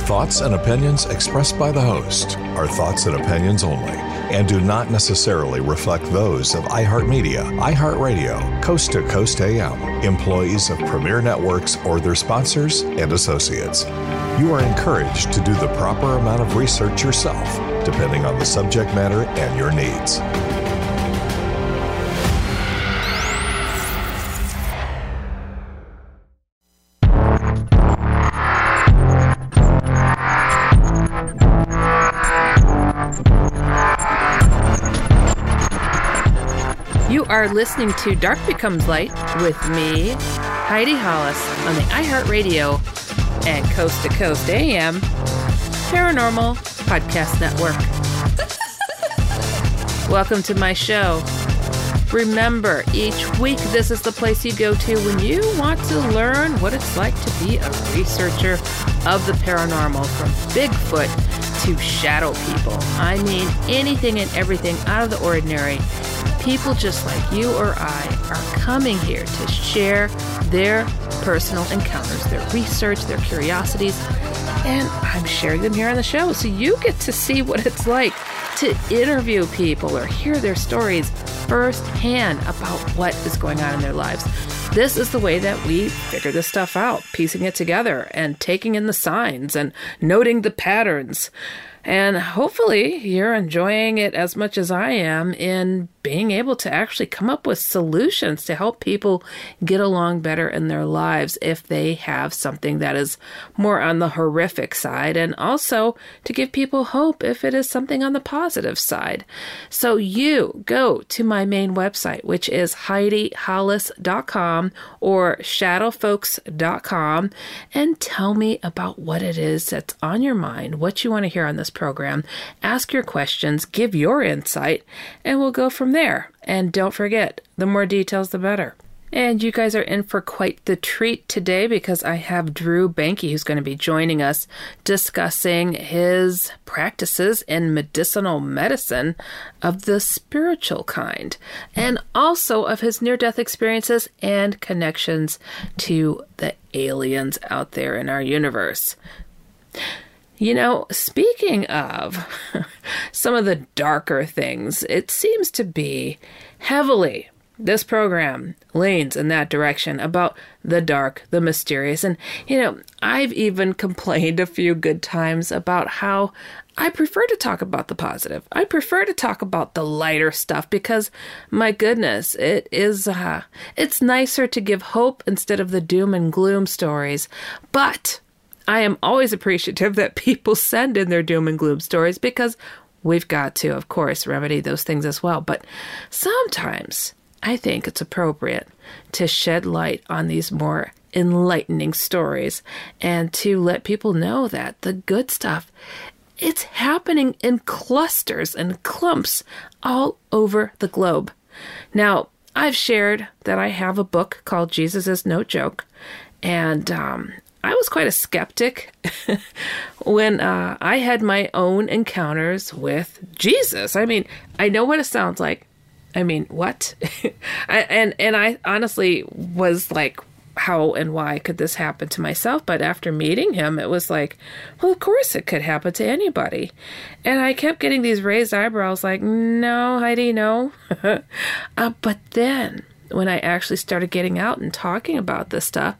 The thoughts and opinions expressed by the host are thoughts and opinions only and do not necessarily reflect those of iHeartMedia, iHeartRadio, Coast to Coast AM, employees of Premier Networks, or their sponsors and associates. You are encouraged to do the proper amount of research yourself, depending on the subject matter and your needs. Are listening to Dark Becomes Light with me, Heidi Hollis, on the iHeartRadio and Coast to Coast AM Paranormal Podcast Network. Welcome to my show. Remember, each week this is the place you go to when you want to learn what it's like to be a researcher of the paranormal, from Bigfoot to shadow people. I mean, anything and everything out of the ordinary people just like you or I are coming here to share their personal encounters, their research, their curiosities, and I'm sharing them here on the show so you get to see what it's like to interview people or hear their stories firsthand about what is going on in their lives. This is the way that we figure this stuff out, piecing it together and taking in the signs and noting the patterns. And hopefully, you're enjoying it as much as I am in being able to actually come up with solutions to help people get along better in their lives if they have something that is more on the horrific side, and also to give people hope if it is something on the positive side. So, you go to my main website, which is HeidiHollis.com or ShadowFolks.com, and tell me about what it is that's on your mind, what you want to hear on this program. Ask your questions, give your insight, and we'll go from there. And don't forget, the more details, the better. And you guys are in for quite the treat today because I have Drew Banky who's going to be joining us discussing his practices in medicinal medicine of the spiritual kind and also of his near death experiences and connections to the aliens out there in our universe. You know, speaking of some of the darker things, it seems to be heavily this program leans in that direction about the dark, the mysterious. And, you know, I've even complained a few good times about how I prefer to talk about the positive. I prefer to talk about the lighter stuff because, my goodness, it is, uh, it's nicer to give hope instead of the doom and gloom stories. But, I am always appreciative that people send in their doom and gloom stories because we've got to, of course, remedy those things as well. But sometimes I think it's appropriate to shed light on these more enlightening stories and to let people know that the good stuff it's happening in clusters and clumps all over the globe. Now, I've shared that I have a book called Jesus is No Joke, and um, I was quite a skeptic when uh, I had my own encounters with Jesus. I mean, I know what it sounds like. I mean, what? I, and and I honestly was like, how and why could this happen to myself? But after meeting him, it was like, well, of course it could happen to anybody. And I kept getting these raised eyebrows, like, no, Heidi, no. uh, but then when I actually started getting out and talking about this stuff,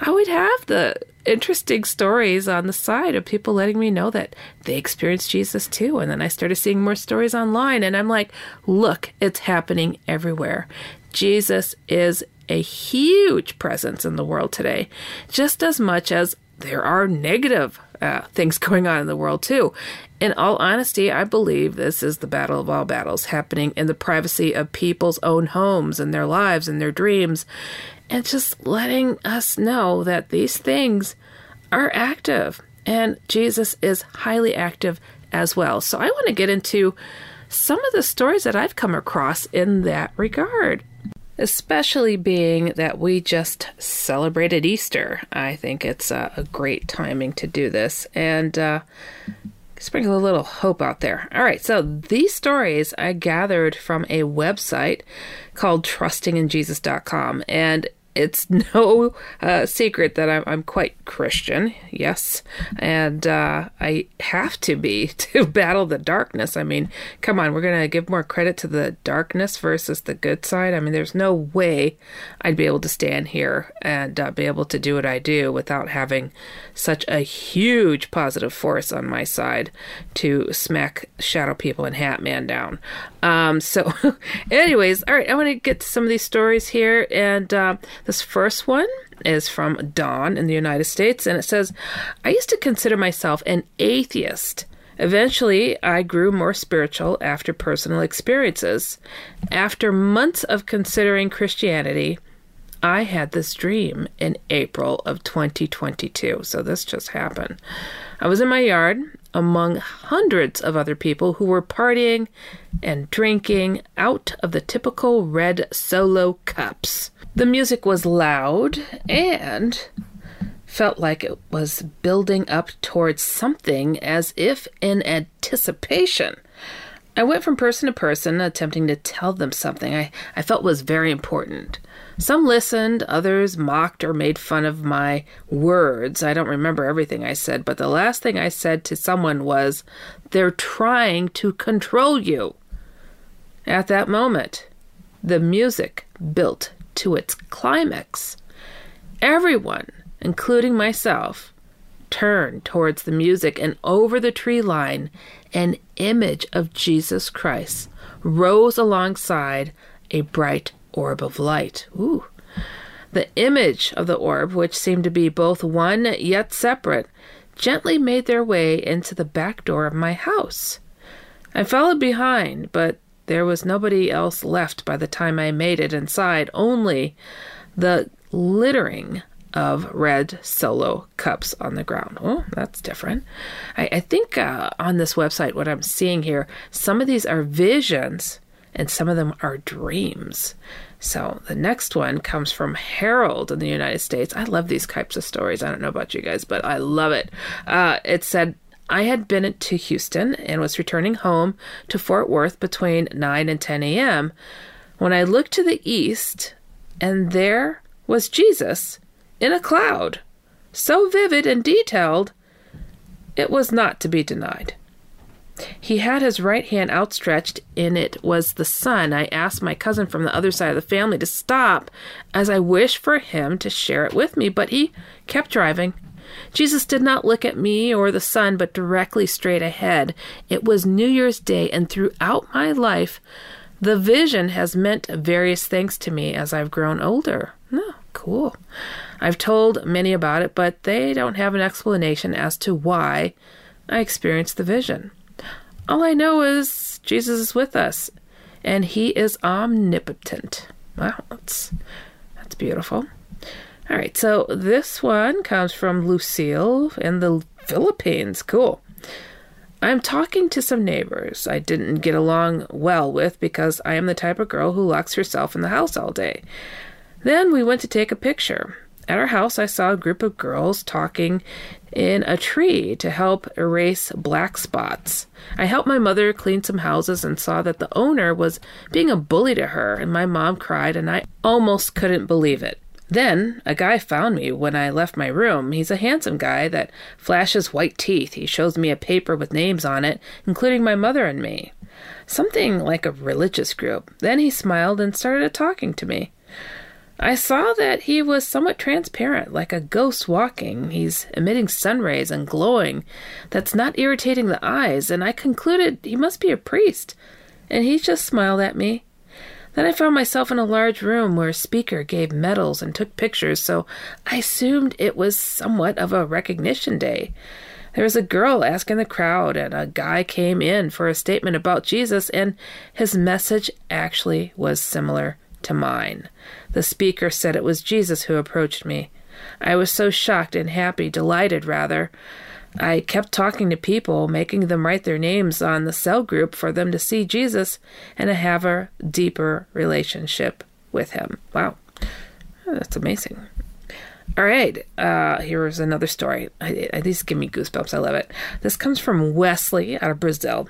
I would have the interesting stories on the side of people letting me know that they experienced Jesus too. And then I started seeing more stories online, and I'm like, look, it's happening everywhere. Jesus is a huge presence in the world today, just as much as there are negative uh, things going on in the world too. In all honesty, I believe this is the battle of all battles happening in the privacy of people's own homes and their lives and their dreams, and just letting us know that these things are active and Jesus is highly active as well. So I want to get into some of the stories that I've come across in that regard especially being that we just celebrated Easter. I think it's a, a great timing to do this and uh, sprinkle a little hope out there. All right, so these stories I gathered from a website called trustinginjesus.com, and it's no uh, secret that I'm, I'm, quite Christian, yes, and uh, I have to be to battle the darkness. I mean, come on, we're going to give more credit to the darkness versus the good side. I mean, there's no way I'd be able to stand here and uh, be able to do what I do without having such a huge positive force on my side to smack Shadow People and Hat Man down. Um, so, anyways, all right, I want to get to some of these stories here. And uh, this first one is from Don in the United States, and it says, I used to consider myself an atheist. Eventually, I grew more spiritual after personal experiences. After months of considering Christianity, I had this dream in April of 2022. So this just happened. I was in my yard among hundreds of other people who were partying and drinking out of the typical red solo cups. The music was loud and felt like it was building up towards something as if in anticipation. I went from person to person, attempting to tell them something I, I felt was very important. Some listened, others mocked or made fun of my words. I don't remember everything I said, but the last thing I said to someone was, They're trying to control you. At that moment, the music built to its climax. Everyone, including myself, turned towards the music, and over the tree line, an image of Jesus Christ rose alongside a bright orb of light. Ooh. The image of the orb, which seemed to be both one yet separate, gently made their way into the back door of my house. I followed behind, but there was nobody else left by the time I made it inside, only the littering of red solo cups on the ground. Oh, that's different. I, I think uh, on this website, what I'm seeing here, some of these are visions and some of them are dreams. So the next one comes from Harold in the United States. I love these types of stories. I don't know about you guys, but I love it. Uh, it said, I had been to Houston and was returning home to Fort Worth between 9 and 10 a.m. when I looked to the east, and there was Jesus in a cloud, so vivid and detailed, it was not to be denied. He had his right hand outstretched, and it was the sun. I asked my cousin from the other side of the family to stop, as I wished for him to share it with me, but he kept driving. Jesus did not look at me or the sun, but directly straight ahead. It was New Year's Day, and throughout my life, the vision has meant various things to me as I've grown older. Oh, cool. I've told many about it, but they don't have an explanation as to why I experienced the vision. All I know is Jesus is with us and he is omnipotent. Wow, that's that's beautiful. All right, so this one comes from Lucille in the Philippines. Cool. I'm talking to some neighbors I didn't get along well with because I am the type of girl who locks herself in the house all day. Then we went to take a picture. At our house, I saw a group of girls talking in a tree to help erase black spots. I helped my mother clean some houses and saw that the owner was being a bully to her, and my mom cried, and I almost couldn't believe it. Then a guy found me when I left my room. He's a handsome guy that flashes white teeth. He shows me a paper with names on it, including my mother and me. Something like a religious group. Then he smiled and started talking to me. I saw that he was somewhat transparent, like a ghost walking. He's emitting sun rays and glowing. That's not irritating the eyes, and I concluded he must be a priest. And he just smiled at me. Then I found myself in a large room where a speaker gave medals and took pictures, so I assumed it was somewhat of a recognition day. There was a girl asking the crowd, and a guy came in for a statement about Jesus, and his message actually was similar to mine. The speaker said it was Jesus who approached me. I was so shocked and happy, delighted rather. I kept talking to people, making them write their names on the cell group for them to see Jesus and to have a deeper relationship with him. Wow, that's amazing. All right, uh, here's another story. These give me goosebumps. I love it. This comes from Wesley out of Brazil.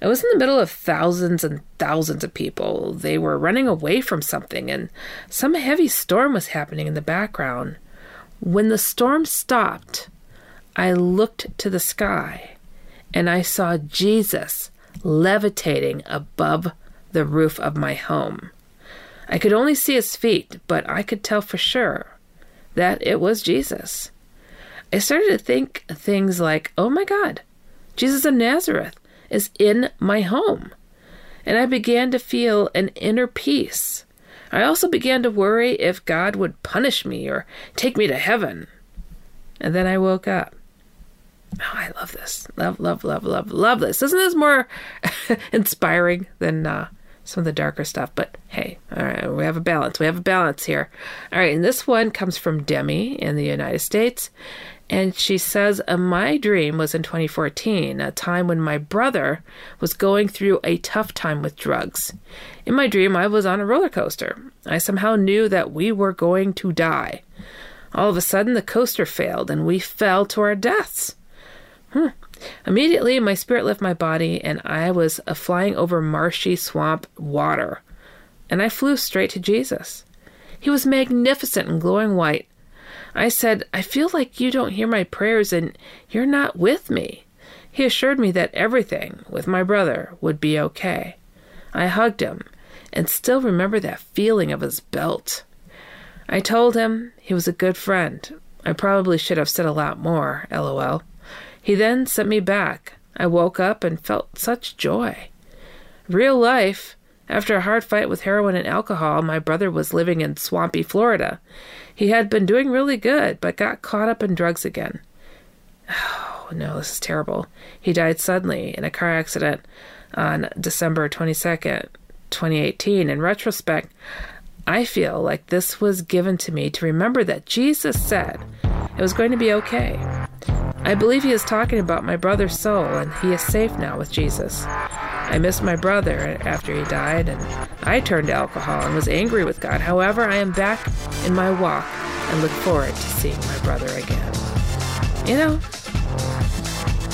I was in the middle of thousands and thousands of people. They were running away from something, and some heavy storm was happening in the background. When the storm stopped, I looked to the sky and I saw Jesus levitating above the roof of my home. I could only see his feet, but I could tell for sure that it was Jesus. I started to think things like, oh my God, Jesus of Nazareth is in my home. And I began to feel an inner peace. I also began to worry if God would punish me or take me to heaven. And then I woke up. Oh, I love this. Love, love, love, love, love this. Isn't this more inspiring than uh, some of the darker stuff? But hey, all right, we have a balance. We have a balance here. All right, and this one comes from Demi in the United States. And she says, uh, My dream was in 2014, a time when my brother was going through a tough time with drugs. In my dream, I was on a roller coaster. I somehow knew that we were going to die. All of a sudden, the coaster failed and we fell to our deaths. Hmm. Immediately, my spirit left my body and I was flying over marshy swamp water. And I flew straight to Jesus. He was magnificent and glowing white, I said, I feel like you don't hear my prayers and you're not with me. He assured me that everything with my brother would be okay. I hugged him and still remember that feeling of his belt. I told him he was a good friend. I probably should have said a lot more, lol. He then sent me back. I woke up and felt such joy. Real life, after a hard fight with heroin and alcohol, my brother was living in swampy Florida. He had been doing really good, but got caught up in drugs again. Oh, no, this is terrible. He died suddenly in a car accident on December 22nd, 2018. In retrospect, I feel like this was given to me to remember that Jesus said it was going to be okay. I believe he is talking about my brother's soul, and he is safe now with Jesus. I missed my brother after he died, and I turned to alcohol and was angry with God. However, I am back in my walk and look forward to seeing my brother again. You know,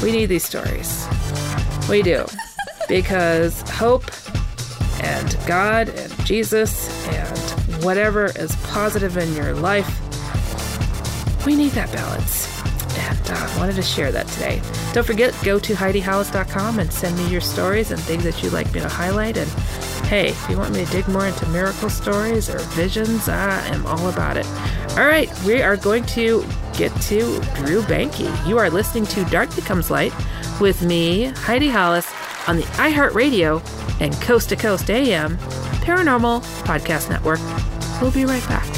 we need these stories. We do. Because hope and God and Jesus and whatever is positive in your life, we need that balance uh, wanted to share that today. Don't forget, go to HeidiHollis.com and send me your stories and things that you'd like me to highlight. And hey, if you want me to dig more into miracle stories or visions, I am all about it. All right, we are going to get to Drew Banky. You are listening to Dark Becomes Light with me, Heidi Hollis, on the iHeartRadio and Coast to Coast AM Paranormal Podcast Network. We'll be right back.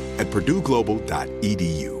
at purdueglobal.edu.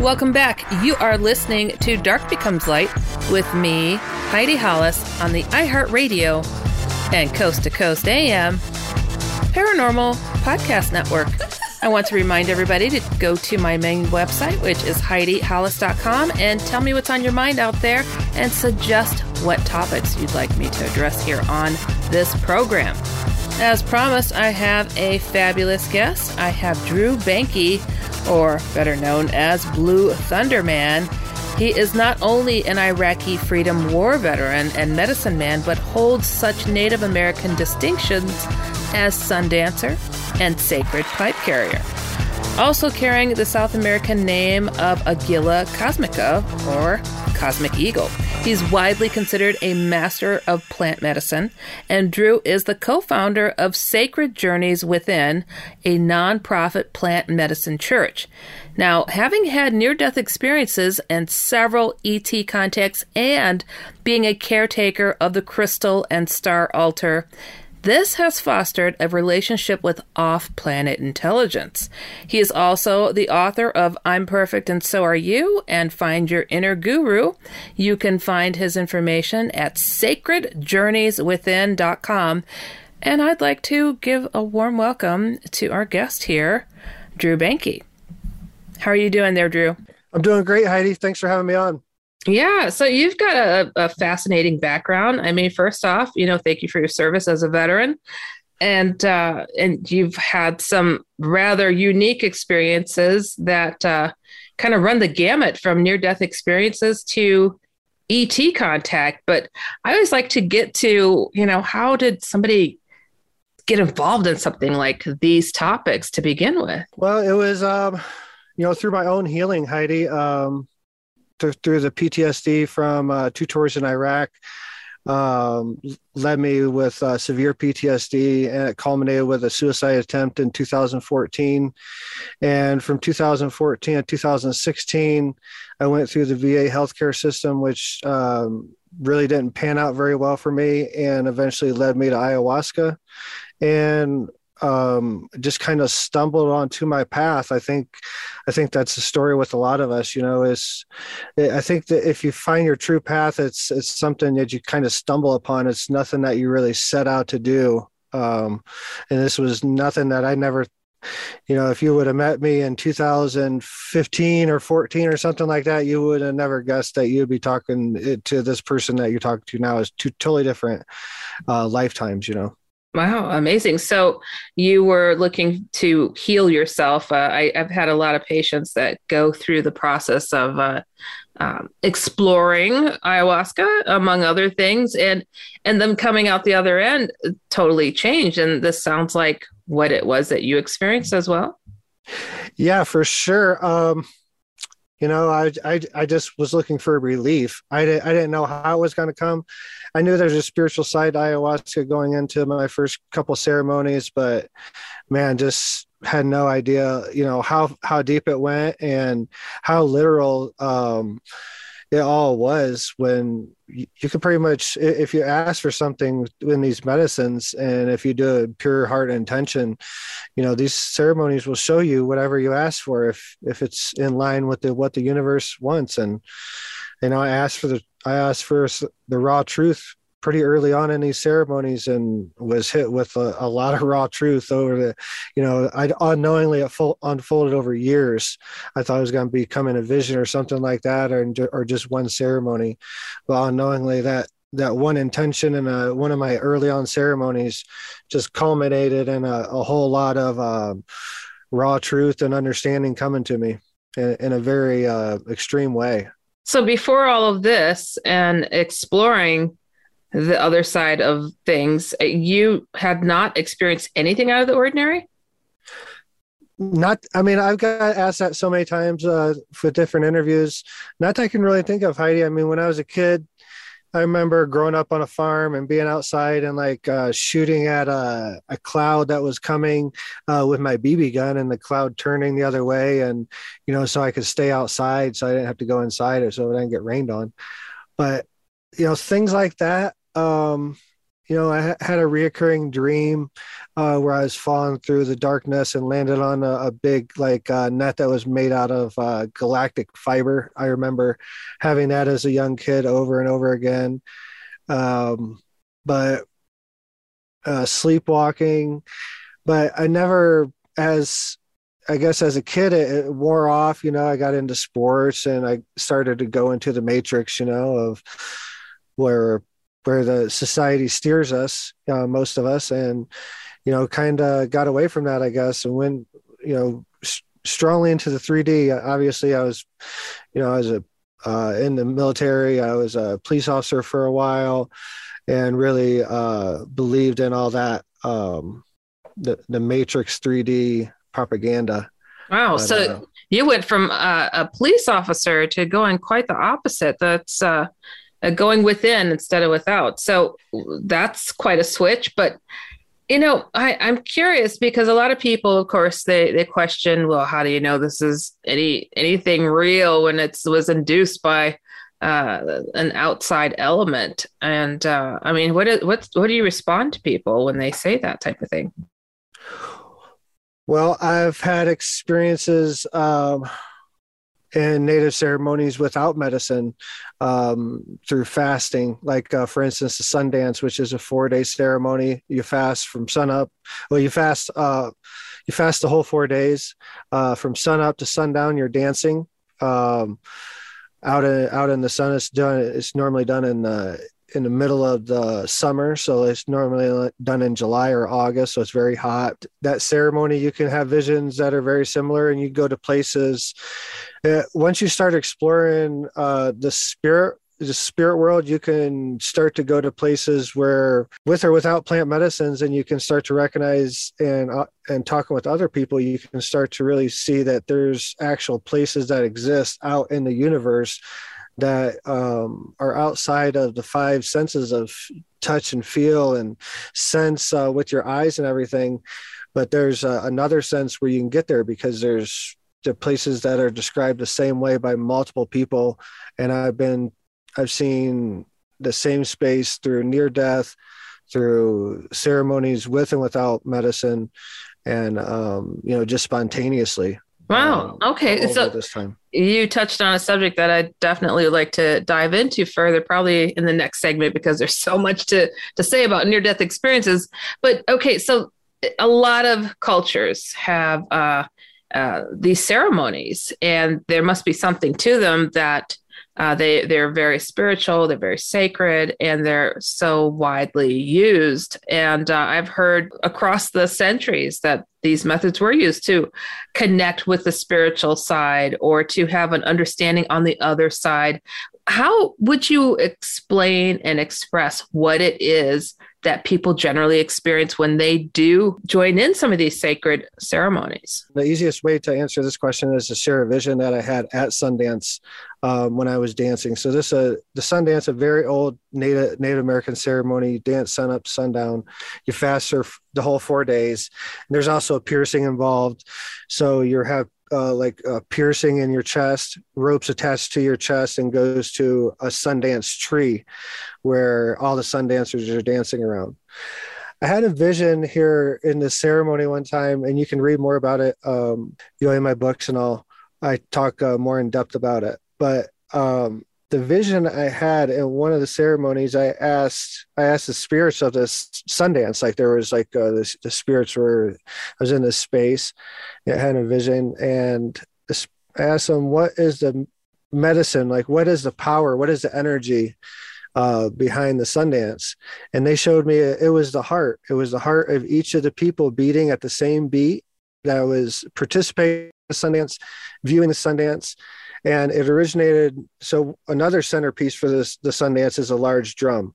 Welcome back. You are listening to Dark Becomes Light with me, Heidi Hollis, on the iHeartRadio and Coast to Coast AM Paranormal Podcast Network. I want to remind everybody to go to my main website, which is HeidiHollis.com, and tell me what's on your mind out there and suggest what topics you'd like me to address here on this program. As promised, I have a fabulous guest. I have Drew Banky or better known as Blue Thunderman. He is not only an Iraqi freedom war veteran and medicine man, but holds such Native American distinctions as Sun Dancer and Sacred Pipe Carrier. Also carrying the South American name of Aguila Cosmica or Cosmic Eagle. He's widely considered a master of plant medicine, and Drew is the co founder of Sacred Journeys Within, a nonprofit plant medicine church. Now, having had near death experiences and several ET contacts, and being a caretaker of the crystal and star altar, this has fostered a relationship with off planet intelligence. He is also the author of I'm Perfect and So Are You and Find Your Inner Guru. You can find his information at sacredjourneyswithin.com. And I'd like to give a warm welcome to our guest here, Drew Banky. How are you doing there, Drew? I'm doing great, Heidi. Thanks for having me on. Yeah, so you've got a, a, fascinating background. I mean, first off, you know, thank you for your service as a veteran, and uh, and you've had some rather unique experiences that uh, kind of run the gamut from near death experiences to ET contact. But I always like to get to, you know, how did somebody get involved in something like these topics to begin with? Well, it was, um, you know, through my own healing, Heidi. Um, th- through the PTSD from uh, two tours in Iraq um, led me with uh, severe PTSD, and it culminated with a suicide attempt in 2014. And from 2014 to 2016, I went through the VA healthcare system, which um, really didn't pan out very well for me, and eventually led me to ayahuasca. And um, just kind of stumbled onto my path. I think, I think that's the story with a lot of us. You know, is I think that if you find your true path, it's it's something that you kind of stumble upon. It's nothing that you really set out to do. Um, and this was nothing that I never you know, if you would have met me in 2015 or 14 or something like that, you would have never guessed that you'd be talking to this person that you're talking to now is two totally different uh, lifetimes, you know. Wow, amazing. So you were looking to heal yourself. Uh, I, have had a lot of patients that go through the process of uh, um, exploring ayahuasca, among other things, and and them coming out the other end totally changed. And this sounds like what it was that you experienced as well. Yeah, for sure. Um, you know, I, I, I just was looking for relief. I, did, I didn't know how it was going to come. I knew there's a spiritual side to ayahuasca going into my first couple ceremonies, but man, just had no idea, you know, how, how deep it went and how literal, um, it all was when you, you could pretty much if you ask for something in these medicines and if you do it pure heart intention you know these ceremonies will show you whatever you ask for if if it's in line with the what the universe wants. And you know i asked for the i asked for the raw truth pretty early on in these ceremonies and was hit with a, a lot of raw truth over the, you know, I unknowingly unfolded over years. I thought it was going to be coming a vision or something like that, or or just one ceremony, but unknowingly that that one intention in a, one of my early on ceremonies just culminated in a, a whole lot of um, raw truth and understanding coming to me in, in a very uh, extreme way. So before all of this and exploring the other side of things, you had not experienced anything out of the ordinary? Not, I mean, I've got asked that so many times uh, for different interviews. Not that I can really think of, Heidi. I mean, when I was a kid, I remember growing up on a farm and being outside and like uh, shooting at a, a cloud that was coming uh, with my BB gun and the cloud turning the other way. And, you know, so I could stay outside so I didn't have to go inside or so it didn't get rained on. But, you know, things like that um, you know, I had a reoccurring dream uh, where I was falling through the darkness and landed on a, a big like uh, net that was made out of uh, galactic fiber. I remember having that as a young kid over and over again. Um, but uh, sleepwalking, but I never, as I guess as a kid, it, it, wore off. You know, I got into sports and I started to go into the matrix. You know, of where where the society steers us, uh, most of us, and you know, kind of got away from that, I guess, and went, you know, s- strongly into the 3D. Obviously, I was, you know, I was a uh, in the military. I was a police officer for a while, and really uh, believed in all that um, the the Matrix 3D propaganda. Wow! But, so uh, you went from a police officer to going quite the opposite. That's uh, uh, going within instead of without. So that's quite a switch. But you know, I, I'm curious because a lot of people, of course, they they question, well, how do you know this is any anything real when it was induced by uh, an outside element? And uh, I mean, what what do you respond to people when they say that type of thing? Well, I've had experiences. Um, in native ceremonies without medicine um, through fasting. Like, uh, for instance, the sun dance, which is a four day ceremony. You fast from sun up. Well, you fast. Uh, you fast the whole four days uh, from sun up to sundown. You're dancing um, out in out in the sun. It's done. It's normally done in the in the middle of the summer, so it's normally done in July or August, so it's very hot. That ceremony, you can have visions that are very similar, and you go to places. Uh, once you start exploring uh, the spirit the spirit world you can start to go to places where with or without plant medicines and you can start to recognize and uh, and talking with other people you can start to really see that there's actual places that exist out in the universe that um, are outside of the five senses of touch and feel and sense uh, with your eyes and everything. But there's uh, another sense where you can get there because there's the places that are described the same way by multiple people. And I've been, I've seen the same space through near death, through ceremonies with and without medicine, and um, you know, just spontaneously. Wow. Um, okay. So this time you touched on a subject that I definitely would like to dive into further, probably in the next segment, because there's so much to to say about near death experiences. But okay, so a lot of cultures have uh, uh, these ceremonies, and there must be something to them that uh, they they're very spiritual, they're very sacred, and they're so widely used. And uh, I've heard across the centuries that these methods were used to connect with the spiritual side or to have an understanding on the other side. How would you explain and express what it is that people generally experience when they do join in some of these sacred ceremonies? The easiest way to answer this question is to share a vision that I had at Sundance um, when I was dancing. So this uh, the Sundance, a very old Native Native American ceremony. You dance sun up, sundown. You fast for the whole four days. And there's also a piercing involved. So you have uh, like a piercing in your chest, ropes attached to your chest, and goes to a Sundance tree where all the sun dancers are dancing around. I had a vision here in the ceremony one time, and you can read more about it, um, you know, in my books and all. I talk uh, more in depth about it, but um, the vision I had in one of the ceremonies, I asked, I asked the spirits of this Sundance, like there was like uh, this, the spirits were, I was in this space, I had a vision, and I asked them, what is the medicine? Like, what is the power? What is the energy? uh, behind the Sundance, and they showed me it was the heart. It was the heart of each of the people beating at the same beat that was participating in the Sundance, viewing the Sundance, and it originated. So another centerpiece for this the Sundance is a large drum.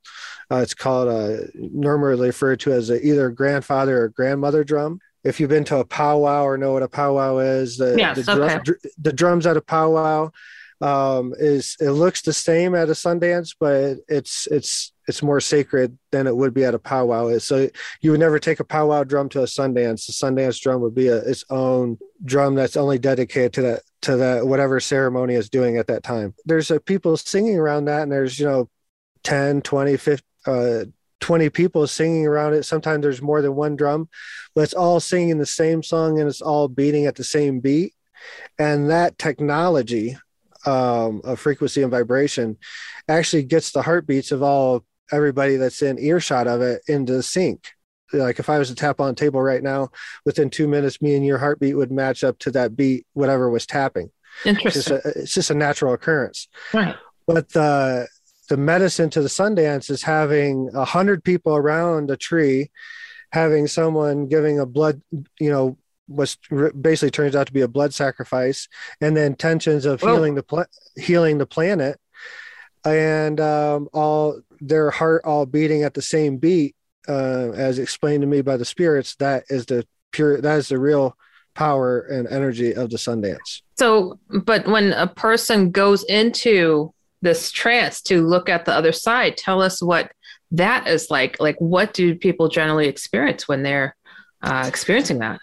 Uh, it's called uh, normally referred to as a, either grandfather or grandmother drum if you've been to a powwow or know what a powwow is, the, yes, the, drum, okay. the drums at a powwow um, is it looks the same at a Sundance, but it's it's it's more sacred than it would be at a powwow. So you would never take a powwow drum to a Sundance. The Sundance drum would be a, its own drum that's only dedicated to that to that whatever ceremony is doing at that time. There's a people singing around that, and there's you know 10, 20, 50, uh, 20 people singing around it. Sometimes there's more than one drum, but it's all singing the same song and it's all beating at the same beat. And that technology um, of frequency and vibration actually gets the heartbeats of all everybody that's in earshot of it into sync. Like if I was to tap on a table right now, within two minutes, me and your heartbeat would match up to that beat, whatever was tapping. Interesting. It's just a, it's just a natural occurrence. Right. But the the medicine to the Sundance is having a hundred people around a tree, having someone giving a blood, you know, was basically turns out to be a blood sacrifice, and then tensions of Whoa. healing the pla- healing the planet, and um, all their heart all beating at the same beat, uh, as explained to me by the spirits. That is the pure. That is the real power and energy of the Sundance. So, but when a person goes into this trance to look at the other side, tell us what that is like. Like, what do people generally experience when they're uh, experiencing that?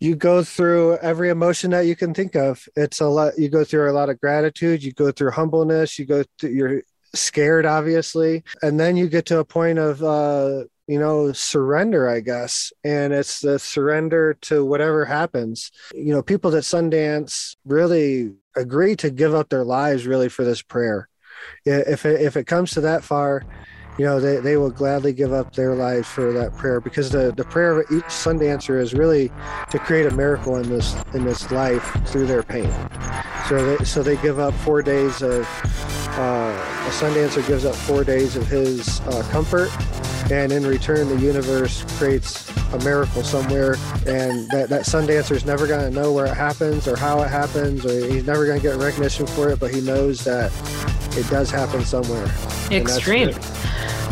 You go through every emotion that you can think of. It's a lot. You go through a lot of gratitude. You go through humbleness. You go through. You're scared, obviously, and then you get to a point of uh, you know surrender, I guess. And it's the surrender to whatever happens. You know, people that Sundance really agree to give up their lives really for this prayer. If it, if it comes to that far, you know, they, they will gladly give up their lives for that prayer because the, the prayer of each Sundancer is really to create a miracle in this in this life through their pain. So they, so they give up four days of uh, a Sundancer gives up four days of his uh, comfort, and in return, the universe creates a miracle somewhere, and that that Sundancer is never going to know where it happens or how it happens, or he's never going to get recognition for it, but he knows that it does happen somewhere. Extreme.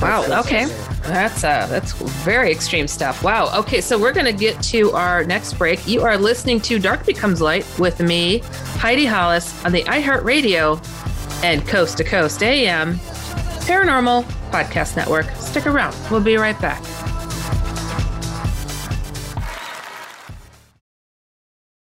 Wow. Okay. That's uh that's very extreme stuff. Wow. Okay, so we're gonna get to our next break. You are listening to Dark Becomes Light with me, Heidi Hollis, on the iHeartRadio and Coast to Coast AM Paranormal Podcast Network. Stick around. We'll be right back.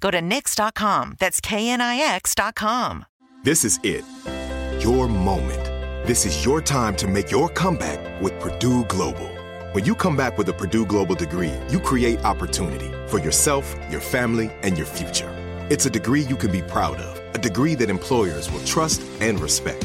Go to Knix.com. That's KNIX.com. This is it. Your moment. This is your time to make your comeback with Purdue Global. When you come back with a Purdue Global degree, you create opportunity for yourself, your family, and your future. It's a degree you can be proud of, a degree that employers will trust and respect.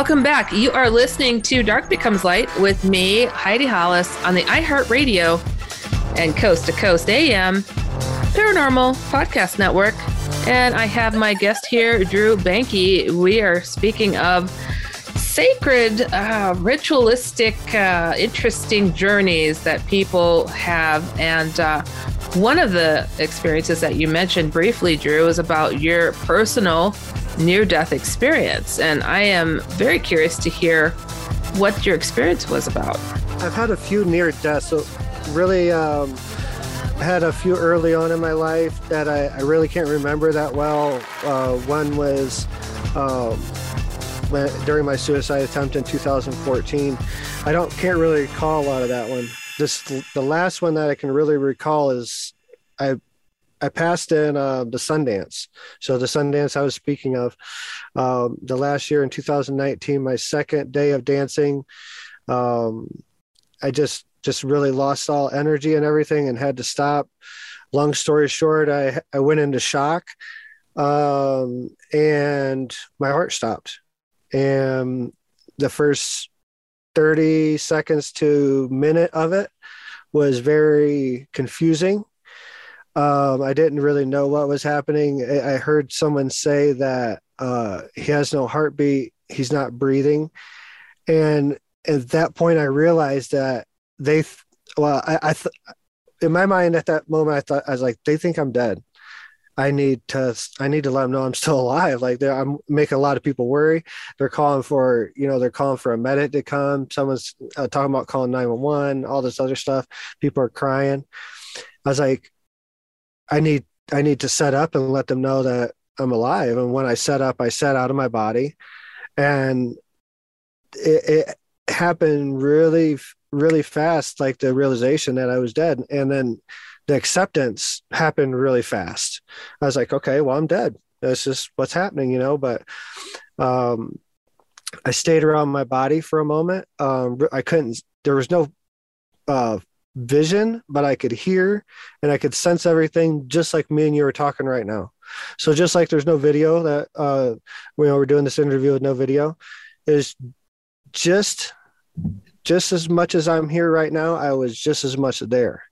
Welcome back. You are listening to Dark Becomes Light with me, Heidi Hollis, on the iHeartRadio and Coast to Coast AM Paranormal Podcast Network. And I have my guest here, Drew Banky. We are speaking of sacred, uh, ritualistic, uh, interesting journeys that people have. And uh, one of the experiences that you mentioned briefly, Drew, is about your personal near death experience. And I am very curious to hear what your experience was about. I've had a few near deaths. So, really, um, had a few early on in my life that I, I really can't remember that well. Uh, one was um, when, during my suicide attempt in 2014. I don't can't really recall a lot of that one. This the last one that I can really recall is I I passed in uh, the Sundance. So the Sundance I was speaking of, um, the last year in 2019, my second day of dancing, um, I just just really lost all energy and everything and had to stop. Long story short, I I went into shock, um, and my heart stopped. And the first 30 seconds to minute of it was very confusing um, I didn't really know what was happening. I, I heard someone say that uh, he has no heartbeat, he's not breathing, and at that point, I realized that they. Well, I, I th- in my mind at that moment, I thought I was like, they think I'm dead. I need to I need to let them know I'm still alive. Like I'm making a lot of people worry. They're calling for you know they're calling for a medic to come. Someone's uh, talking about calling 911. All this other stuff. People are crying. I was like, I need I need to set up and let them know that I'm alive. And when I set up, I set out of my body, and it, it happened really really fast, like the realization that I was dead, and then the acceptance happened really fast. I was like, okay, well, I'm dead. That's just what's happening, you know. But um, I stayed around my body for a moment. Um, I couldn't. There was no uh, vision, but I could hear and I could sense everything just like me and you are talking right now. So just like there's no video that uh you know we're doing this interview with no video, is just just as much as I'm here right now, I was just as much there.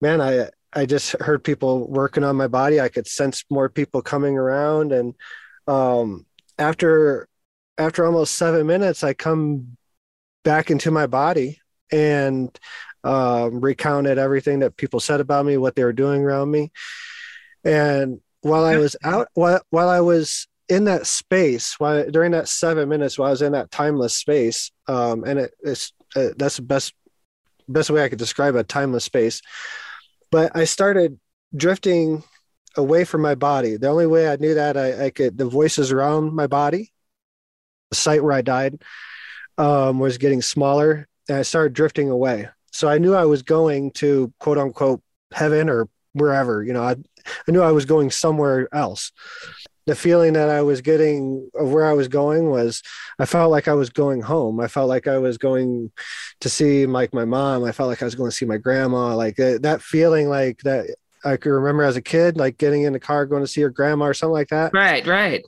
Man, I I just heard people working on my body. I could sense more people coming around and um after after almost seven minutes, I come back into my body and um, recounted everything that people said about me, what they were doing around me. And while I was out, while, while I was in that space, while during that seven minutes, while I was in that timeless space, um, and it, it's uh, that's the best best way I could describe a timeless space. But I started drifting away from my body. The only way I knew that I, I could the voices around my body, the site where I died, um, was getting smaller, and I started drifting away. So I knew I was going to quote unquote heaven or wherever. You know, I I knew I was going somewhere else. The feeling that I was getting of where I was going was I felt like I was going home. I felt like I was going to see like my mom. I felt like I was going to see my grandma. Like that, that feeling like that I could remember as a kid, like getting in the car, going to see your grandma or something like that. Right, right.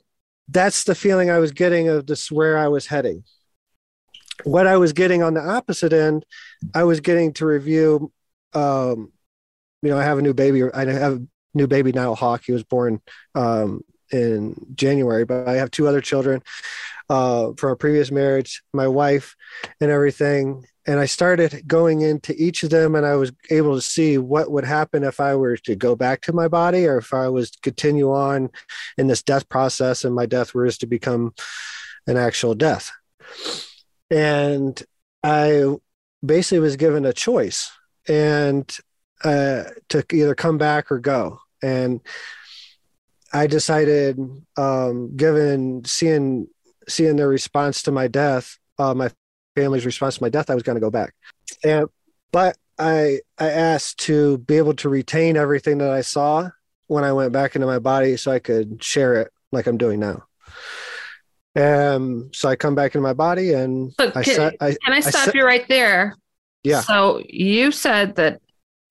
That's the feeling I was getting of this where I was heading. What I was getting on the opposite end, I was getting to review. Um, you know, I have a new baby. I have a new baby now, Hawk. He was born um, in January, but I have two other children uh, from a previous marriage, my wife, and everything and I started going into each of them, and I was able to see what would happen if I were to go back to my body, or if I was to continue on in this death process, and my death was to become an actual death. And I basically was given a choice, and uh, to either come back or go. And I decided, um, given seeing seeing their response to my death, uh, my family's response to my death, I was going to go back. And but I I asked to be able to retain everything that I saw when I went back into my body, so I could share it like I'm doing now. Um, so I come back into my body, and I can, I, can I stop I you right there? Yeah. So you said that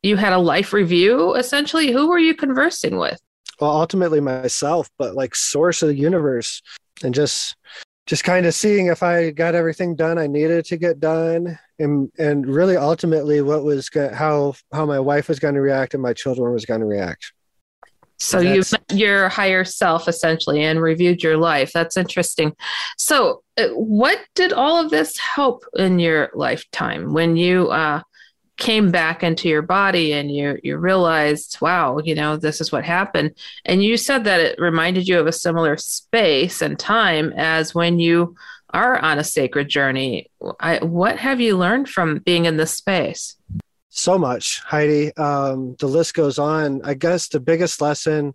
you had a life review. Essentially, who were you conversing with? Well, ultimately myself, but like source of the universe, and just just kind of seeing if I got everything done I needed to get done, and and really ultimately what was how how my wife was going to react and my children was going to react. So you met your higher self essentially and reviewed your life. That's interesting. So, uh, what did all of this help in your lifetime when you uh, came back into your body and you you realized wow you know this is what happened and you said that it reminded you of a similar space and time as when you are on a sacred journey I, what have you learned from being in this space so much heidi. Um, the list goes on. I guess the biggest lesson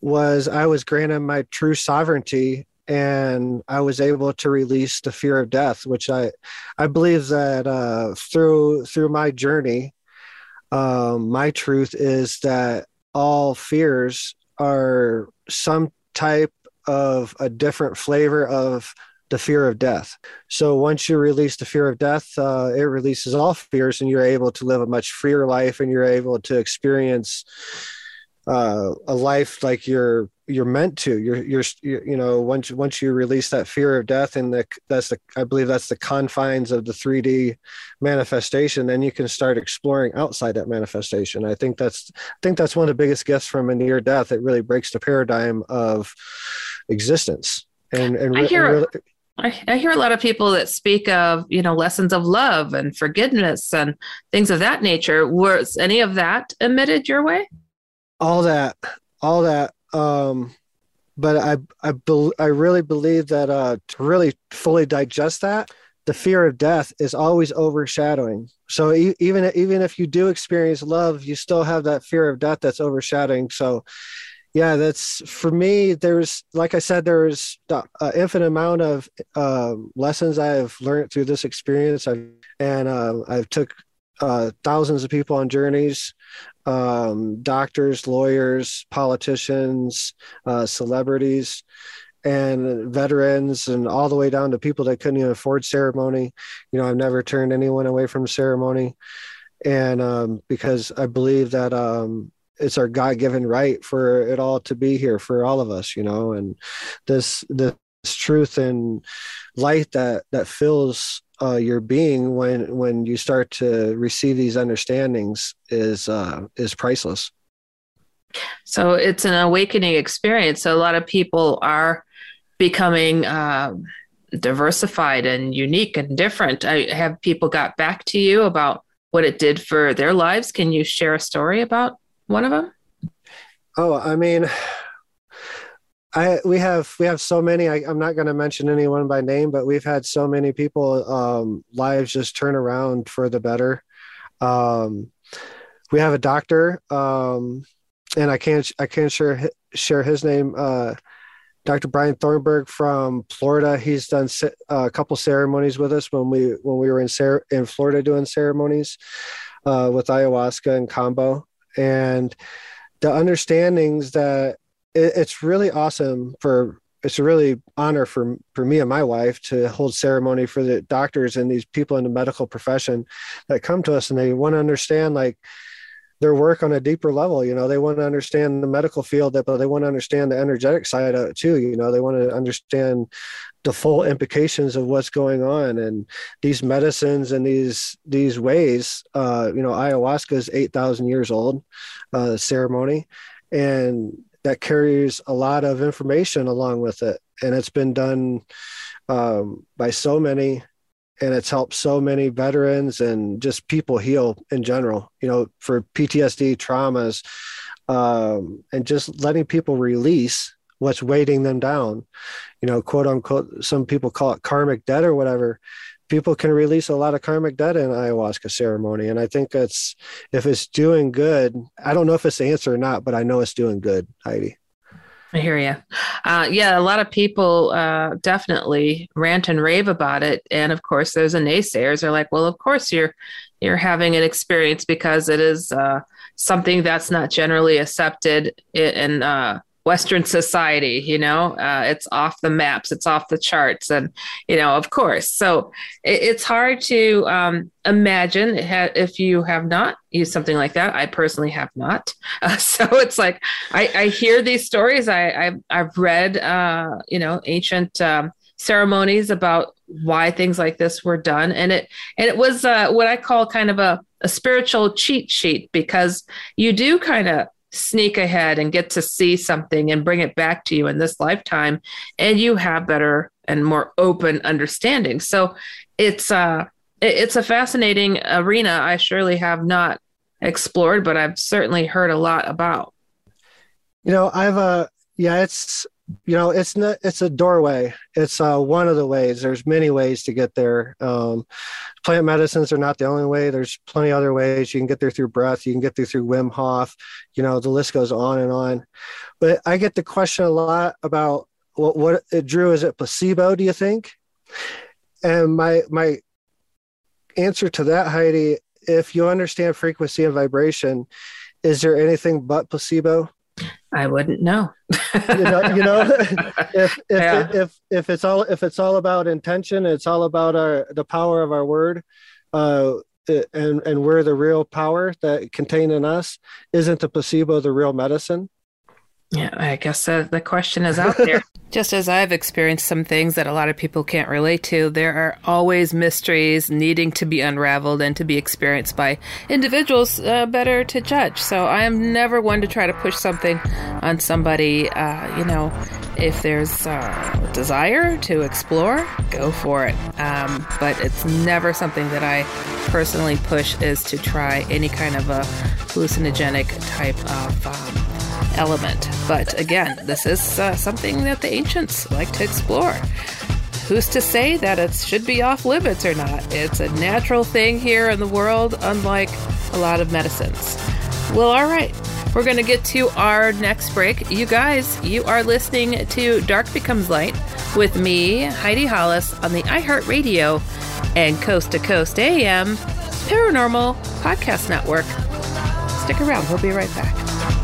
was i was granted my true sovereignty and I was able to release the fear of death, which I I believe that uh, through through my journey, um, my truth is that all fears are some type of a different flavor of the fear of death. So once you release the fear of death, uh, it releases all fears, and you're able to live a much freer life, and you're able to experience uh, a life like you're you're meant to. You're, you're you know once once you release that fear of death and the that's the i believe that's the confines of the 3d manifestation then you can start exploring outside that manifestation. I think that's i think that's one of the biggest gifts from a near death. It really breaks the paradigm of existence and and, I hear, and really, I, I hear a lot of people that speak of you know lessons of love and forgiveness and things of that nature was any of that emitted your way all that all that um, but I I be, I really believe that uh, to really fully digest that, the fear of death is always overshadowing. So e- even even if you do experience love, you still have that fear of death that's overshadowing. So yeah, that's for me. There's like I said, there's an infinite amount of uh, lessons I've learned through this experience. I've, and uh, I've took uh, thousands of people on journeys um, doctors, lawyers, politicians, uh, celebrities, and veterans, and all the way down to people that couldn't even afford ceremony. You know, I've never turned anyone away from ceremony, and um, because I believe that um, it's our God-given right for it all to be here for all of us. You know, and this this truth and light that that fills uh, your being when when you start to receive these understandings is uh, is priceless. So it's an awakening experience. So a lot of people are becoming uh, diversified and unique and different. I have people got back to you about what it did for their lives. Can you share a story about one of them? Oh, I mean, I we have we have so many. I, am not going to mention anyone by name, but we've had so many people um, lives just turn around for the better. Um, we have a doctor, um, and I can't I can't share share his name. Uh, Dr. Brian Thornburg from Florida. He's done uh, a couple ceremonies with us when we when we were in in Florida doing ceremonies uh, with ayahuasca and kambo, and the understandings that it, it's really awesome for it's a really honor for for me and my wife to hold ceremony for the doctors and these people in the medical profession that come to us and they want to understand like their work on a deeper level. You know, they want to understand the medical field, but they want to understand the energetic side of it too. You know, they want to understand the full implications of what's going on and these medicines and these these ways. Uh, you know, ayahuasca is eight thousand years old uh, ceremony, and that carries a lot of information along with it, and it's been done um, by so many and it's helped so many veterans and just people heal in general you know for ptsd traumas um, and just letting people release what's weighting them down. You know quote unquote some people call it karmic debt or whatever. People can release a lot of karmic debt in ayahuasca ceremony and i think it's if it's doing good i don't know if it's the answer or not but i know it's doing good heidi I hear you. Uh, yeah, a lot of people uh, definitely rant and rave about it, and of course, there's a naysayers. They're like, "Well, of course you're you're having an experience because it is uh, something that's not generally accepted in, uh, Western society, you know, uh, it's off the maps, it's off the charts, and you know, of course. So it, it's hard to um, imagine if you have not used something like that. I personally have not, uh, so it's like I, I, hear these stories. I, I've, I've read, uh, you know, ancient um, ceremonies about why things like this were done, and it and it was uh, what I call kind of a a spiritual cheat sheet because you do kind of sneak ahead and get to see something and bring it back to you in this lifetime and you have better and more open understanding. So it's uh it's a fascinating arena i surely have not explored but i've certainly heard a lot about. You know i've uh yeah it's you know it's not it's a doorway. It's uh, one of the ways. There's many ways to get there. Um, plant medicines are not the only way. There's plenty other ways. You can get there through breath. You can get there through wim hof. You know the list goes on and on. But i get the question a lot about what what drew. Is it placebo do you think? And my my answer to that heidi if you understand frequency and vibration is there anything but placebo I wouldn't know. you know, you know, if if, yeah. if if it's all if it's all about intention, it's all about our the power of our word, uh, and and we're the real power that contained in us. Isn't the placebo the real medicine? Yeah, I guess uh, the question is out there. Just as I've experienced some things that a lot of people can't relate to, there are always mysteries needing to be unraveled and to be experienced by individuals uh, better to judge. So I am never one to try to push something on somebody. Uh, you know, if there's uh, desire to explore, go for it. Um, but it's never something that I personally push is to try any kind of a hallucinogenic type of. Um, element. But again, this is uh, something that the ancients like to explore. Who's to say that it should be off limits or not? It's a natural thing here in the world, unlike a lot of medicines. Well, all right. We're going to get to our next break. You guys, you are listening to Dark Becomes Light with me, Heidi Hollis, on the iHeartRadio and Coast to Coast AM Paranormal Podcast Network. Stick around, we'll be right back.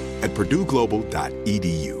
at purdueglobal.edu.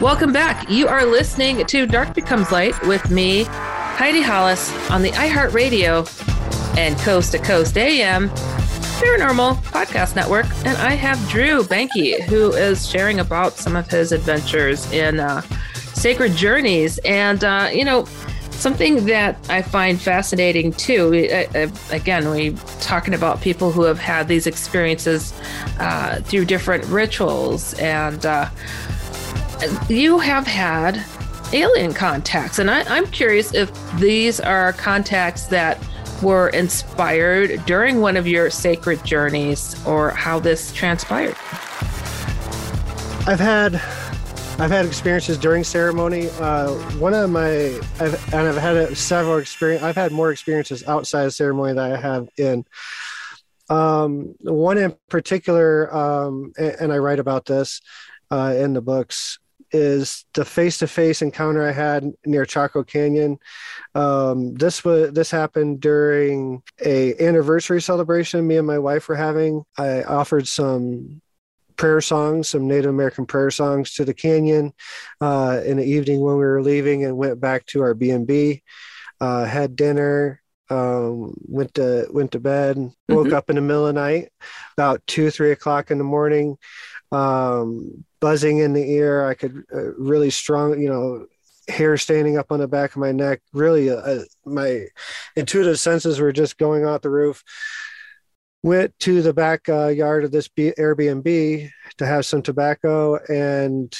Welcome back. You are listening to Dark Becomes Light with me, Heidi Hollis, on the iHeartRadio and Coast to Coast AM Paranormal Podcast Network. And I have Drew Banky, who is sharing about some of his adventures in uh, sacred journeys. And, uh, you know, something that I find fascinating too. Again, we talking about people who have had these experiences uh, through different rituals, and uh, you have had alien contacts, and I, I'm curious if these are contacts that were inspired during one of your sacred journeys, or how this transpired. I've had I've had experiences during ceremony. Uh, one of my, I've, and I've had several experience. I've had more experiences outside of ceremony than I have in. Um, one in particular, um, and, and, I write about this uh, in the books, is the face-to-face encounter I had near Chaco Canyon. Um, this was this happened during a anniversary celebration me and my wife were having. I offered some prayer songs, some Native American prayer songs to the canyon uh, in the evening when we were leaving, and went back to our B and B. Uh, had dinner, um, went to went to bed, woke mm-hmm. up in the middle of the night, about two three o'clock in the morning, um, buzzing in the ear. I could uh, really strong, you know, hair standing up on the back of my neck. Really, uh, my intuitive senses were just going out the roof went to the back uh, yard of this B- Airbnb to have some tobacco and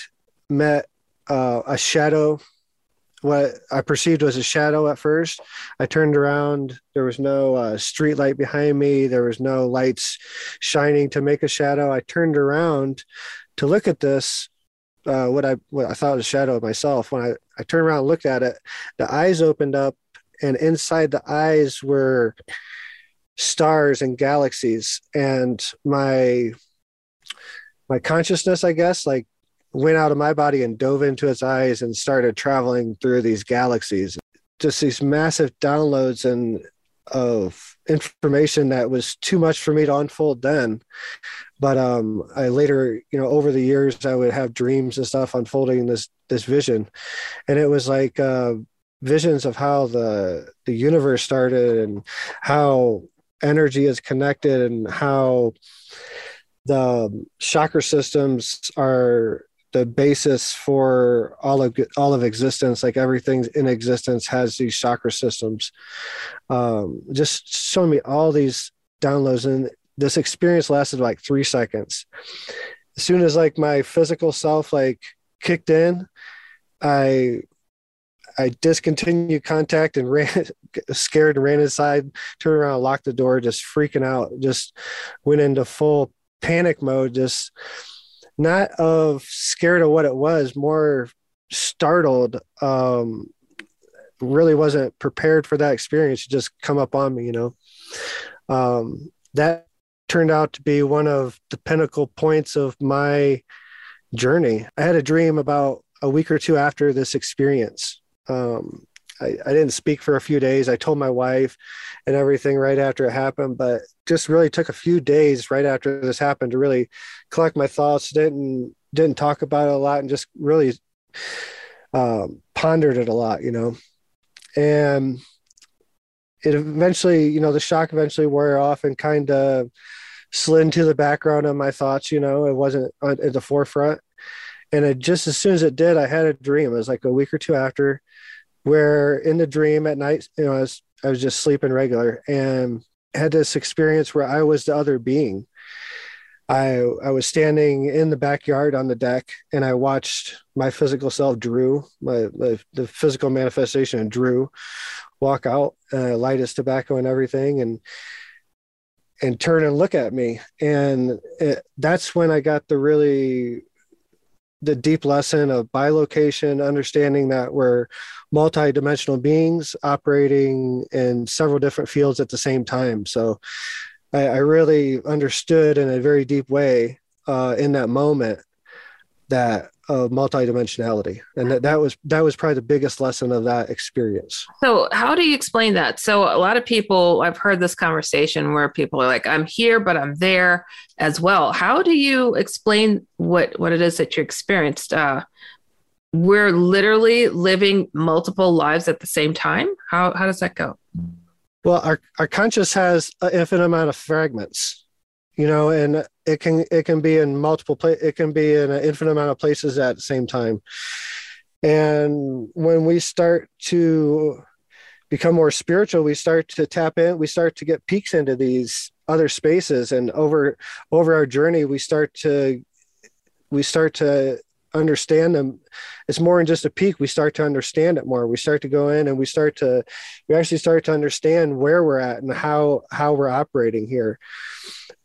met uh, a shadow. What I perceived was a shadow at first. I turned around. There was no uh, street light behind me. There was no lights shining to make a shadow. I turned around to look at this. Uh, what I what I thought was a shadow of myself. When I, I turned around and looked at it, the eyes opened up, and inside the eyes were stars and galaxies. And my my consciousness i guess like went out of my body and dove into its eyes and started traveling through these galaxies. Just these massive downloads and of information that was too much for me to unfold then. But um i later you know over the years i would have dreams and stuff unfolding this this vision. And it was like uh visions of how the the universe started and how energy is connected and how the chakra systems are the basis for all of all of existence. Like everything in existence has these chakra systems. Um, just showing me all these downloads and this experience lasted like three seconds. As soon as like my physical self like kicked in i i discontinued contact and ran scared and ran inside turned around locked the door just freaking out just went into full panic mode just not of scared of what it was, more startled. Um, really wasn't prepared for that experience to just come up on me, you know. Um, that turned out to be one of the pinnacle points of my journey. I had a dream about a week or two after this experience. Um, I, I didn't speak for a few days. I told my wife and everything right after it happened, but just really took a few days right after this happened to really collect my thoughts. Didn't didn't talk about it a lot and just really um, pondered it a lot, you know. And it eventually, you know, the shock eventually wore off and kind of slid into the background of my thoughts. You know, it wasn't at the forefront. And it just as soon as it did, I had a dream. It was like a week or two after where in the dream at night, you know, I was, I was just sleeping regular and had this experience where I was the other being. I I was standing in the backyard on the deck and I watched my physical self Drew, my, my the physical manifestation of Drew walk out, uh, light his tobacco and everything and and turn and look at me. And it, that's when I got the really the deep lesson of bilocation, understanding that we're multi-dimensional beings operating in several different fields at the same time. So I, I really understood in a very deep way uh, in that moment that of multidimensionality. And that, that was that was probably the biggest lesson of that experience. So how do you explain that? So a lot of people i've heard this conversation where people are like i'm here but i'm there as well. How do you explain what what it is that you experienced? Uh we're literally living multiple lives at the same time? How how does that go? Well our our conscious has an infinite amount of fragments you know and it can it can be in multiple pla- it can be in an infinite amount of places at the same time. And when we start to become more spiritual we start to tap in we start to get peeks into these other spaces and over over our journey we start to we start to understand them. It's more than just a peak we start to understand it more. We start to go in and we start to we actually start to understand where we're at and how how we're operating here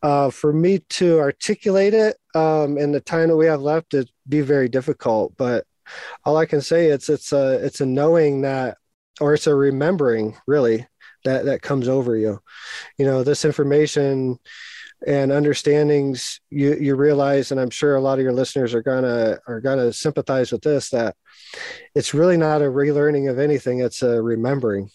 uh, for me to articulate it um, in the time that we have left it'd be very difficult but all i can say it's it's a it's a knowing that or it's a remembering really that that comes over you. You know this information and understandings you you realize and i'm sure a lot of your listeners are gonna are gonna sympathize with this that it's really not a relearning of anything it's a remembering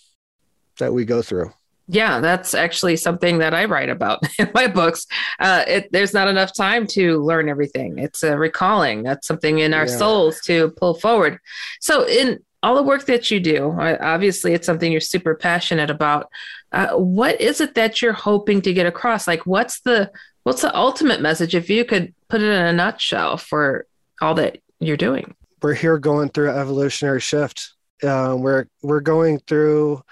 that we go through yeah, that's actually something that I write about in my books. Uh, it, there's not enough time to learn everything. It's a recalling. That's something in our yeah. souls to pull forward. So, in all the work that you do, obviously, it's something you're super passionate about. Uh, what is it that you're hoping to get across? Like, what's the what's the ultimate message? If you could put it in a nutshell for all that you're doing, we're here going through an evolutionary shift. Uh, we're we're going through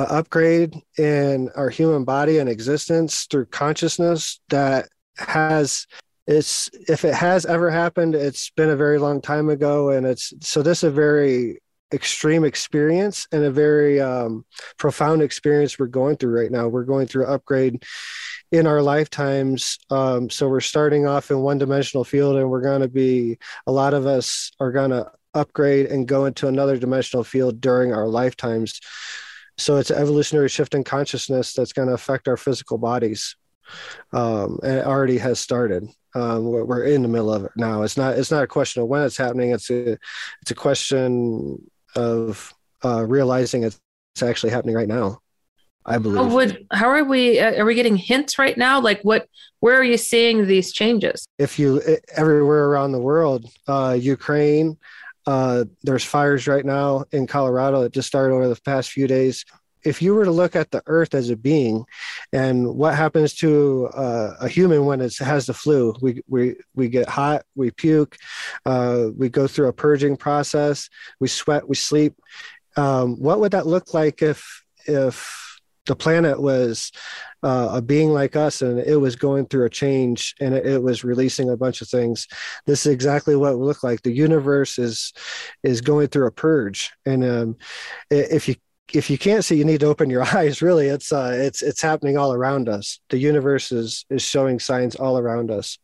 uh, upgrade in our human body and existence through consciousness that has it's if it has ever happened it's been a very long time ago. And it's so this is a very extreme experience and a very um, profound experience we're going through right now. We're going through upgrade in our lifetimes. Um, so we're starting off in one dimensional field and we're going to be a lot of us are going to upgrade and go into another dimensional field during our lifetimes so it's an evolutionary shift in consciousness that's going to affect our physical bodies. Um, and it already has started. Um, we're, we're, in the middle of it now. It's not. It's not a question of when it's happening. It's a. It's a question of uh, realizing it's, it's actually happening right now. I believe. How would how are we? Uh, are we getting hints right now? Like what? Where are you seeing these changes? If you everywhere around the world, uh, Ukraine, uh, there's fires right now in Colorado that just started over the past few days. if you were to look at the earth as a being and what happens to uh, a human when it has the flu we we we get hot we puke uh, we go through a purging process we sweat we sleep um, what would that look like if if the planet was uh, a being like us and it was going through a change and it, it, was releasing a bunch of things. This is exactly what it would look like. The universe is is going through a purge and um, if you if you can't see you need to open your eyes really. It's uh it's it's happening all around us. The universe is is showing signs all around us.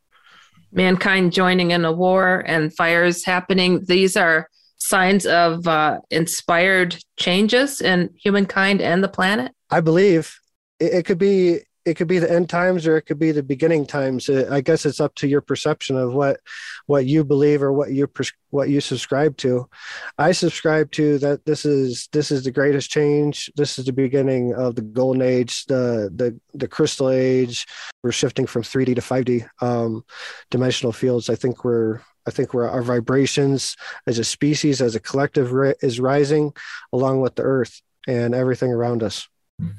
Mankind joining in a war and fires happening. These are signs of uh, inspired changes in humankind and the planet I believe it, it, could be it could be the end times or it could be the beginning times. I guess it's up to your perception of what what you believe or what you what you subscribe to. I subscribe to that this is this is the greatest change. This is the beginning of the golden age, the the the crystal age. We're shifting from 3D to 5D um, dimensional fields. I think we're I think we're, our vibrations as a species, as a collective, is rising along with the earth and everything around us.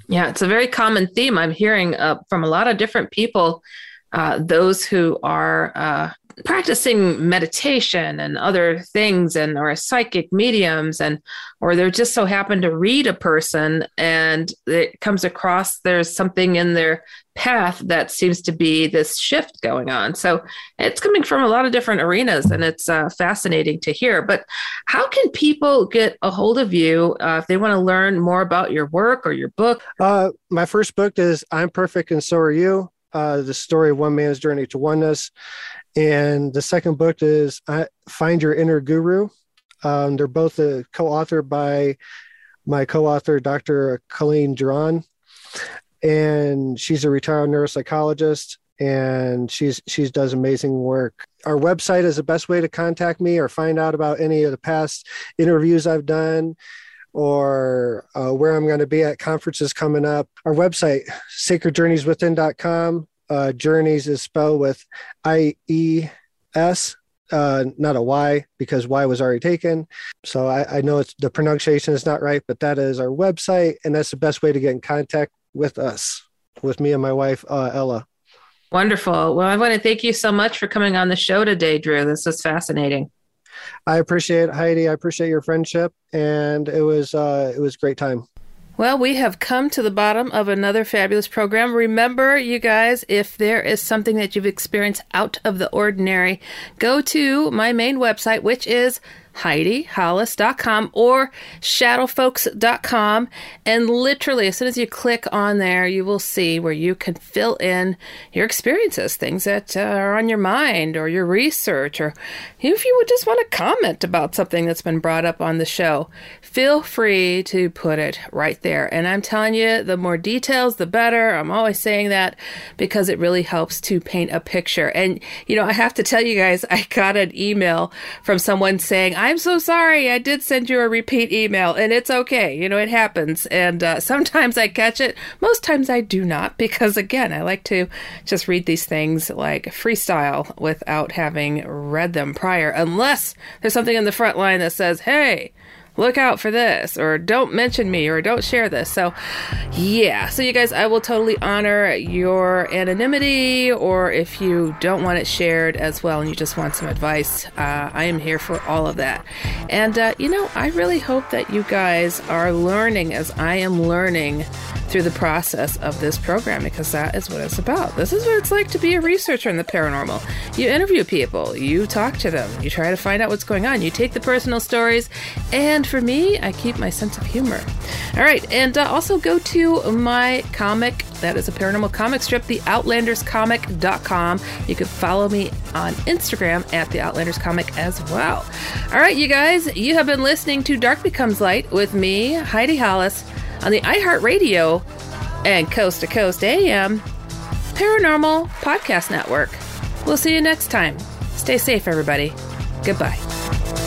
Yeah, it's a very common theme I'm hearing uh, from a lot of different people. Uh, those who are uh, practicing meditation and other things and or psychic mediums and or they're just so happen to read a person and it comes across there's something in their path that seems to be this shift going on. So it's coming from a lot of different arenas and it's uh, fascinating to hear. But how can people get a hold of you uh, if they want to learn more about your work or your book? Uh, my first book is i'm perfect and so are you uh, the story of one man's journey to oneness and the second book is Find Your Inner Guru. Um, they're both uh, co-authored by my co-author, Dr. Colleen Duran, and she's a retired neuropsychologist and she's she's does amazing work. Our website is the best way to contact me or find out about any of the past interviews I've done or uh, where I'm going to be at conferences coming up. Our website, sacredjourneyswithin.com uh, journeys is spelled with I E S, uh, not a Y because Y was already taken. So I, I know it's the pronunciation is not right, but that is our website, and that's the best way to get in contact with us, with me and my wife uh, Ella. Wonderful. Well, I want to thank you so much for coming on the show today, Drew. This was fascinating. I appreciate Heidi. I appreciate your friendship, and it was uh, it was great time. Well, we have come to the bottom of another fabulous program. Remember, you guys, if there is something that you've experienced out of the ordinary, go to my main website, which is HeidiHollis.com or shadowfolks.com. And literally, as soon as you click on there, you will see where you can fill in your experiences, things that uh, are on your mind or your research, or if you would just want to comment about something that's been brought up on the show, feel free to put it right there. And I'm telling you, the more details, the better. I'm always saying that because it really helps to paint a picture. And, you know, I have to tell you guys, I got an email from someone saying, I I'm so sorry. I did send you a repeat email, and it's okay. You know, it happens. And uh, sometimes I catch it. Most times I do not, because again, I like to just read these things like freestyle without having read them prior, unless there's something in the front line that says, hey, look out for this or don't mention me or don't share this. So, yeah. So, you guys, I will totally honor your anonymity or if you don't want it shared as well and you just want some advice, uh, I am here for all of that. And, uh, you know, I really hope that you guys are learning as I am learning through the process of this program because that is what it's about. This is what it's like to be a researcher in the paranormal. You interview people, you talk to them, you try to find out what's going on, you take the personal stories and for me, I keep my sense of humor. All right, and uh, also go to my comic. That is a paranormal comic strip, the theoutlanderscomic.com. You can follow me on Instagram at the Outlanders Comic as well. All right, you guys, you have been listening to Dark Becomes Light with me, Heidi Hollis, on the iHeartRadio and Coast to Coast AM Paranormal Podcast Network. We'll see you next time. Stay safe, everybody. Goodbye.